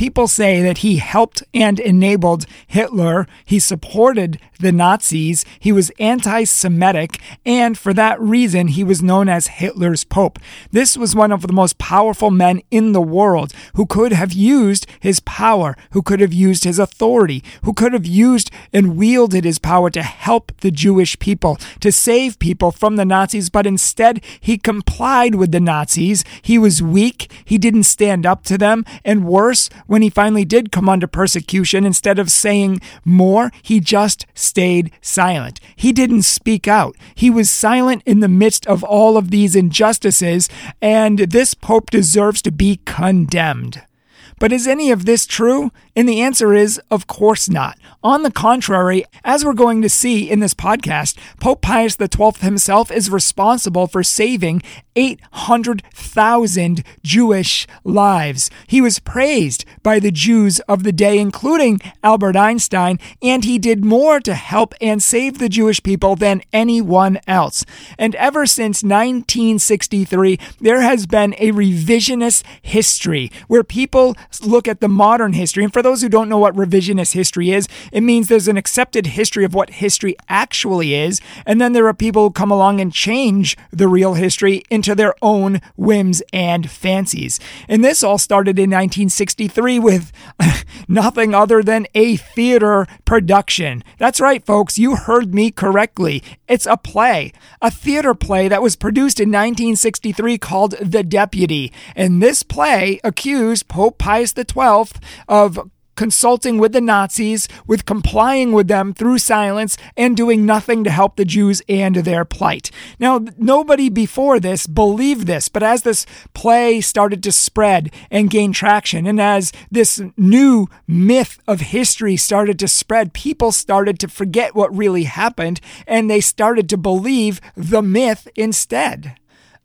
People say that he helped and enabled Hitler, he supported the Nazis, he was anti Semitic, and for that reason, he was known as Hitler's Pope. This was one of the most powerful men in the world who could have used his power, who could have used his authority, who could have used and wielded his power to help the Jewish people, to save people from the Nazis, but instead he complied with the Nazis. He was weak, he didn't stand up to them, and worse, when he finally did come under persecution, instead of saying more, he just stayed silent. He didn't speak out. He was silent in the midst of all of these injustices, and this Pope deserves to be condemned. But is any of this true? And the answer is, of course not. On the contrary, as we're going to see in this podcast, Pope Pius XII himself is responsible for saving 800,000 Jewish lives. He was praised by the Jews of the day, including Albert Einstein, and he did more to help and save the Jewish people than anyone else. And ever since 1963, there has been a revisionist history where people look at the modern history. And for those who don't know what revisionist history is, it means there's an accepted history of what history actually is, and then there are people who come along and change the real history into their own whims and fancies. And this all started in 1963 with nothing other than a theater production. That's right, folks, you heard me correctly. It's a play, a theater play that was produced in 1963 called The Deputy. And this play accused Pope Pius XII of consulting with the Nazis, with complying with them through silence, and doing nothing to help the Jews and their plight. Now, nobody before this believed this, but as this play started to spread and gain traction, and as this new myth of history started to spread, people started to forget what really happened and they started to believe the myth instead.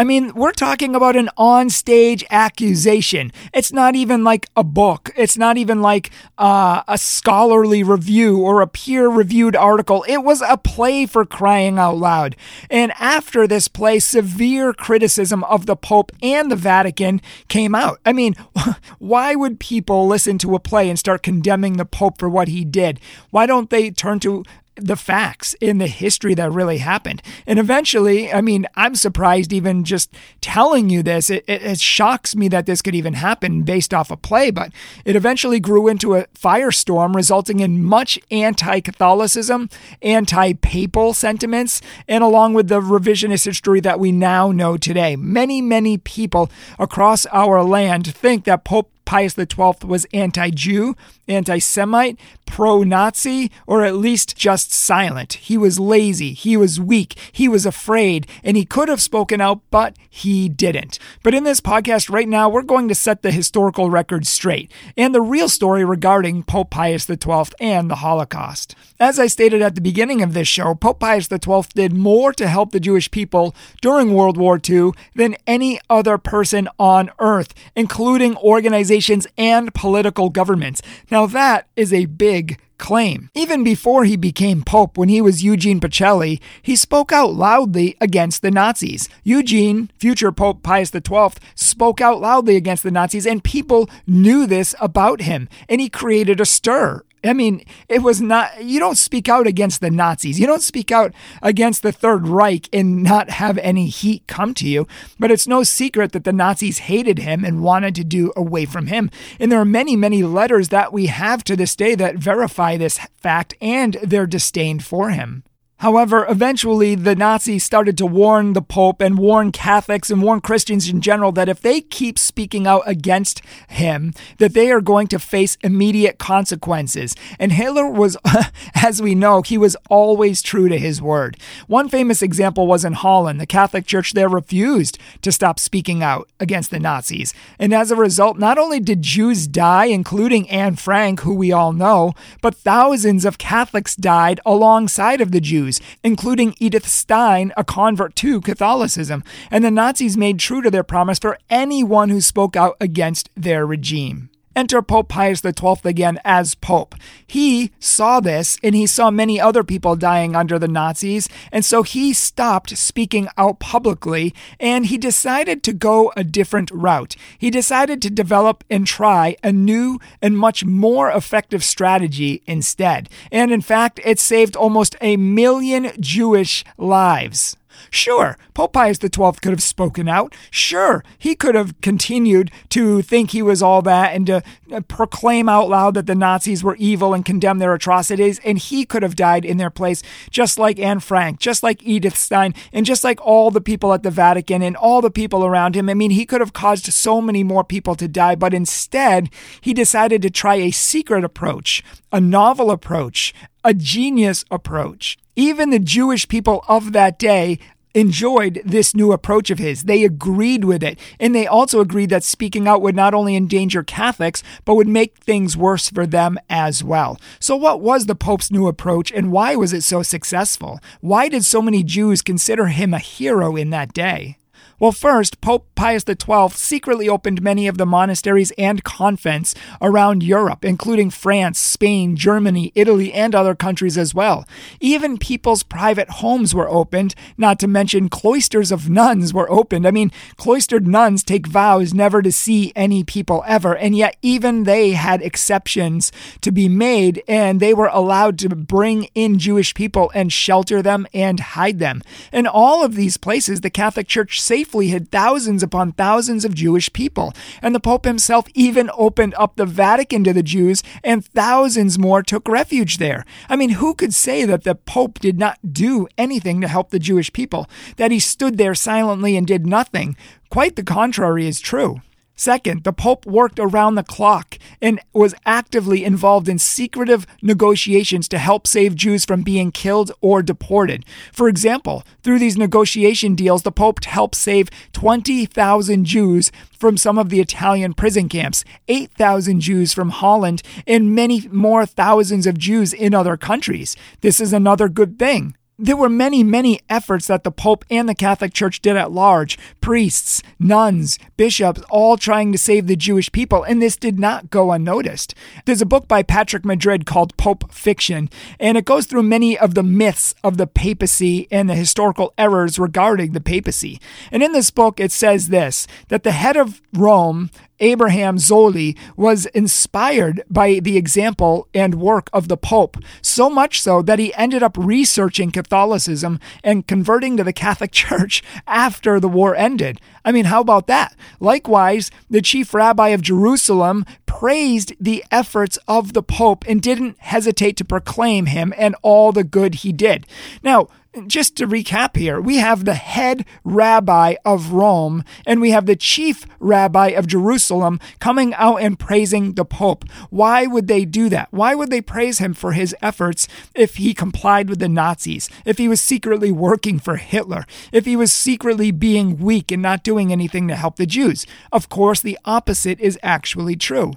I mean, we're talking about an on-stage accusation. It's not even like a book. It's not even like uh, a scholarly review or a peer-reviewed article. It was a play for crying out loud. And after this play, severe criticism of the Pope and the Vatican came out. I mean, why would people listen to a play and start condemning the Pope for what he did? Why don't they turn to the facts in the history that really happened. And eventually, I mean, I'm surprised even just telling you this. It, it, it, shocks me that this could even happen based off a play, but it eventually grew into a firestorm, resulting in much anti Catholicism, anti papal sentiments, and along with the revisionist history that we now know today. Many, many people across our land think that Pope Pius XII was anti Jew, anti Semite, pro Nazi, or at least just silent. He was lazy, he was weak, he was afraid, and he could have spoken out, but he didn't. But in this podcast right now, we're going to set the historical record straight and the real story regarding Pope Pius XII and the Holocaust. As I stated at the beginning of this show, Pope Pius XII did more to help the Jewish people during World War II than any other person on earth, including organizations organizations and political governments. Now, that is a big claim. Even before he became Pope, when he was Eugene Pacelli, he spoke out loudly against the Nazis. Eugene, future Pope Pius XII, spoke out loudly against the Nazis, and people knew this about him, and he created a stir I mean, it was not, you don't speak out against the Nazis. You don't speak out against the Third Reich and not have any heat come to you. But it's no secret that the Nazis hated him and wanted to do away from him. And there are many, many letters that we have to this day that verify this fact and their disdain for him. However, eventually the Nazis started to warn the Pope and warn Catholics and warn Christians in general that if they keep speaking out against him, that they are going to face immediate consequences. And Hitler was, as we know, he was always true to his word. One famous example was in Holland. The Catholic Church there refused to stop speaking out against the Nazis. And as a result, not only did Jews die, including Anne Frank, who we all know, but thousands of Catholics died alongside of the Jews. Jews, including Edith Stein, a convert to Catholicism, and the Nazis made true to their promise for anyone who spoke out against their regime. Enter Pope Pius XII again as Pope. He saw this and he saw many other people dying under the Nazis, and so he stopped speaking out publicly and he decided to go a different route. He decided to develop and try a new and much more effective strategy instead. And in fact, it saved almost a million Jewish lives. Sure, Pope Pius XII could have spoken out. Sure, he could have continued to think he was all that and to uh, proclaim out loud that the Nazis were evil and condemn their atrocities, and he could have died in their place, just like Anne Frank, just like Edith Stein, and just like all the people at the Vatican and all the people around him. I mean, he could have caused so many more people to die, but instead, he decided to try a secret approach, a novel approach, a genius approach. Even the Jewish people of that day enjoyed this new approach of his. They agreed with it. And they also agreed that speaking out would not only endanger Catholics, but would make things worse for them as well. So, what was the Pope's new approach and why was it so successful? Why did so many Jews consider him a hero in that day? Well, first, Pope Pius XII secretly opened many of the monasteries and convents around Europe, including France, Spain, Germany, Italy, and other countries as well. Even people's private homes were opened, not to mention cloisters of nuns were opened. I mean, cloistered nuns take vows never to see any people ever, and yet even they had exceptions to be made, and they were allowed to bring in Jewish people and shelter them and hide them. In all of these places, the Catholic Church safely safely hid thousands upon thousands of Jewish people. And the Pope himself even opened up the Vatican to the Jews, and thousands more took refuge there. I mean, who could say that the Pope did not do anything to help the Jewish people? That he stood there silently and did nothing? Quite the contrary is true. Second, the Pope worked around the clock and was actively involved in secretive negotiations to help save Jews from being killed or deported. For example, through these negotiation deals, the Pope helped save 20,000 Jews from some of the Italian prison camps, 8,000 Jews from Holland, and many more thousands of Jews in other countries. This is another good thing. There were many, many efforts that the Pope and the Catholic Church did at large priests, nuns, bishops, all trying to save the Jewish people, and this did not go unnoticed. There's a book by Patrick Madrid called Pope Fiction, and it goes through many of the myths of the papacy and the historical errors regarding the papacy. And in this book, it says this that the head of Rome Abraham Zolli was inspired by the example and work of the Pope, so much so that he ended up researching Catholicism and converting to the Catholic Church after the war ended. I mean, how about that? Likewise, the chief rabbi of Jerusalem praised the efforts of the Pope and didn't hesitate to proclaim him and all the good he did. Now, just to recap here, we have the head rabbi of Rome and we have the chief rabbi of Jerusalem coming out and praising the Pope. Why would they do that? Why would they praise him for his efforts if he complied with the Nazis, if he was secretly working for Hitler, if he was secretly being weak and not doing anything to help the Jews? Of course, the opposite is actually true.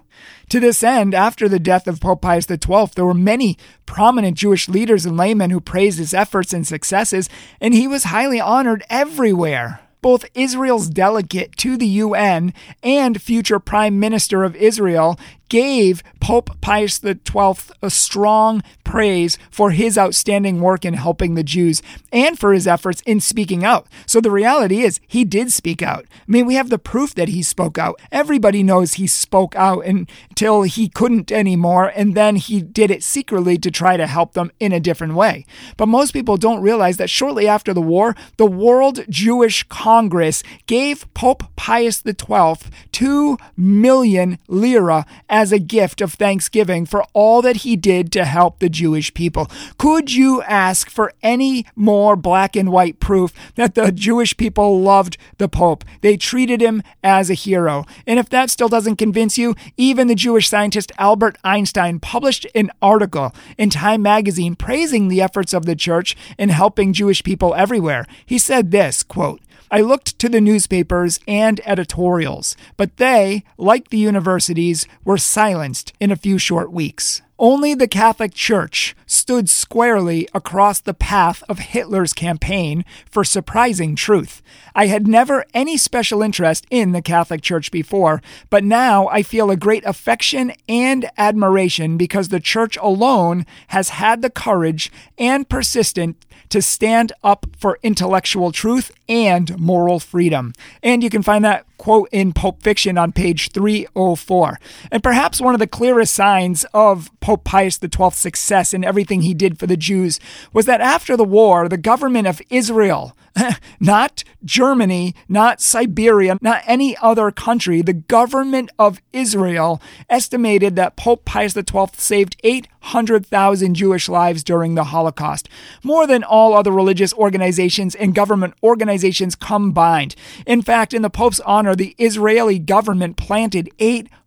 To this end, after the death of Pope Pius XII, there were many prominent Jewish leaders and laymen who praised his efforts and successes, and he was highly honored everywhere. Both Israel's delegate to the UN and future Prime Minister of Israel gave Pope Pius XII a strong praise for his outstanding work in helping the Jews and for his efforts in speaking out. So the reality is, he did speak out. I mean, we have the proof that he spoke out. Everybody knows he spoke out until he couldn't anymore, and then he did it secretly to try to help them in a different way. But most people don't realize that shortly after the war, the World Jewish Congress gave Pope Pius XII 2 million lira as a gift of thanksgiving for all that he did to help the Jewish people. Could you ask for any more black and white proof that the Jewish people loved the Pope? They treated him as a hero. And if that still doesn't convince you, even the Jewish scientist Albert Einstein published an article in Time magazine praising the efforts of the church in helping Jewish people everywhere. He said this, quote, I looked to the newspapers and editorials, but they, like the universities, were silenced in a few short weeks. Only the Catholic Church stood squarely across the path of Hitler's campaign for surprising truth. I had never any special interest in the Catholic Church before, but now I feel a great affection and admiration because the Church alone has had the courage and persistence to stand up for intellectual truth and moral freedom. And you can find that quote in Pope Fiction on page 304. And perhaps one of the clearest signs of Pope Pius XII's success in everything he did for the Jews was that after the war, the government of Israel not Germany, not Siberia, not any other country. The government of Israel estimated that Pope Pius XII saved 800,000 Jewish lives during the Holocaust, more than all other religious organizations and government organizations combined. In fact, in the Pope's honor, the Israeli government planted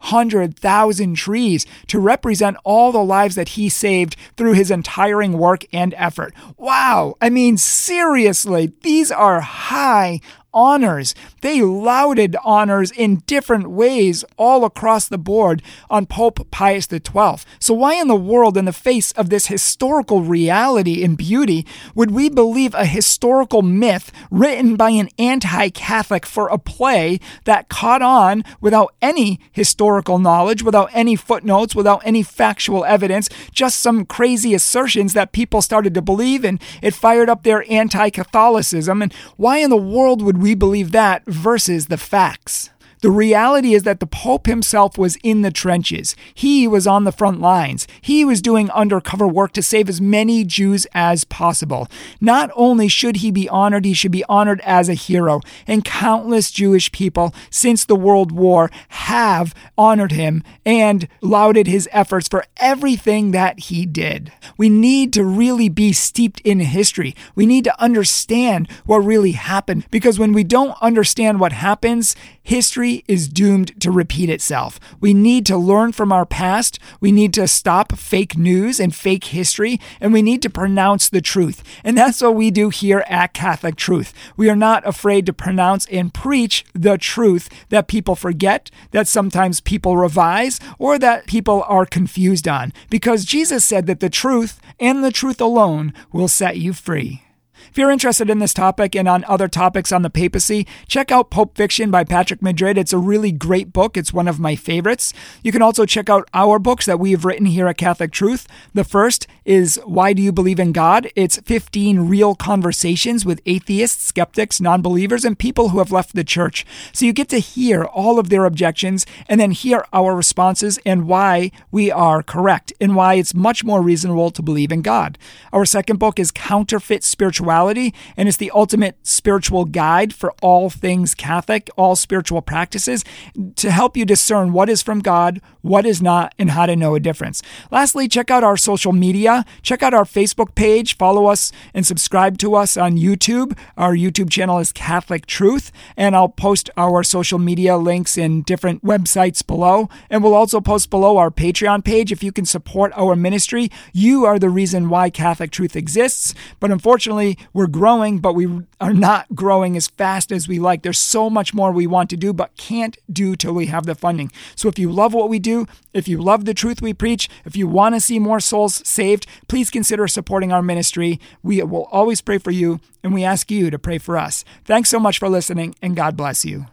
800,000 trees to represent all the lives that he saved through his entiring work and effort. Wow! I mean, seriously, these are high honors. They lauded honors in different ways all across the board on Pope Pius XII. So, why in the world, in the face of this historical reality and beauty, would we believe a historical myth written by an anti Catholic for a play that caught on without any historical knowledge, without any footnotes, without any factual evidence, just some crazy assertions that people started to believe and it fired up their anti Catholicism? And why in the world would we we believe that versus the facts. The reality is that the Pope himself was in the trenches. He was on the front lines. He was doing undercover work to save as many Jews as possible. Not only should he be honored, he should be honored as a hero. And countless Jewish people since the World War have honored him and lauded his efforts for everything that he did. We need to really be steeped in history. We need to understand what really happened because when we don't understand what happens, history is doomed to repeat itself. We need to learn from our past. We need to stop fake news and fake history, and we need to pronounce the truth. And that's what we do here at Catholic Truth. We are not afraid to pronounce and preach the truth that people forget, that sometimes people revise, or that people are confused on, because Jesus said that the truth and the truth alone will set you free. If you're interested in this topic and on other topics on the papacy, check out Pope Fiction by Patrick Madrid. It's a really great book. It's one of my favorites. You can also check out our books that we have written here at Catholic Truth. The first is Why Do You Believe in God? It's 15 real conversations with atheists, skeptics, non believers, and people who have left the church. So you get to hear all of their objections and then hear our responses and why we are correct and why it's much more reasonable to believe in God. Our second book is Counterfeit Spirituality and it's the ultimate spiritual guide for all things Catholic, all spiritual practices, to help you discern what is from God, what is not, and how to know a difference. Lastly, check out our social media. Check out our Facebook page. Follow us and subscribe to us on YouTube. Our YouTube channel is Catholic Truth, and I'll post our social media links in different websites below. And we'll also post below our Patreon page. If you can support our ministry, you are the reason why Catholic Truth exists. But unfortunately, we're growing, but we are not growing as fast as we like. There's so much more we want to do, but can't do till we have the funding. So if you love what we do, if you love the truth we preach, if you want to see more souls saved, please consider supporting our ministry. We will always pray for you, and we ask you to pray for us. Thanks so much for listening, and God bless you.